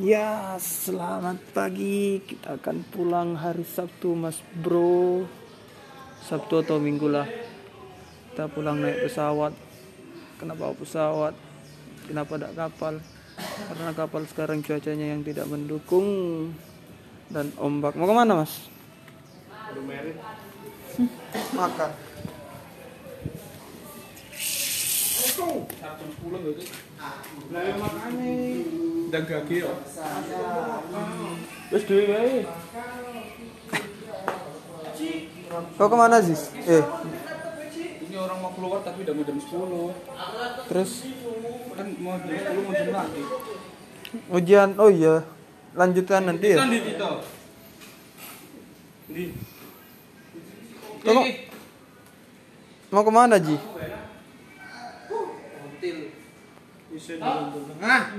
Ya, selamat pagi. Kita akan pulang hari Sabtu, Mas Bro. Sabtu atau Minggu lah. Kita pulang naik pesawat. Kenapa pesawat? Kenapa tidak kapal? Karena kapal sekarang cuacanya yang tidak mendukung dan ombak. Mau ke mana, Mas? Makan. Sabtu 10 ya ndang gage yo. Wes dhewe wae. Kau ke mana sih? Eh, Ini orang mau keluar tapi udah mau jam 10. terus Kan mau jam 10 mau jam lagi. ujian. Oh iya, lanjutkan nanti ya. Kan di Tito. Di. Kau kok- mau ke mana Ji? Hotel. Bisa di Ah.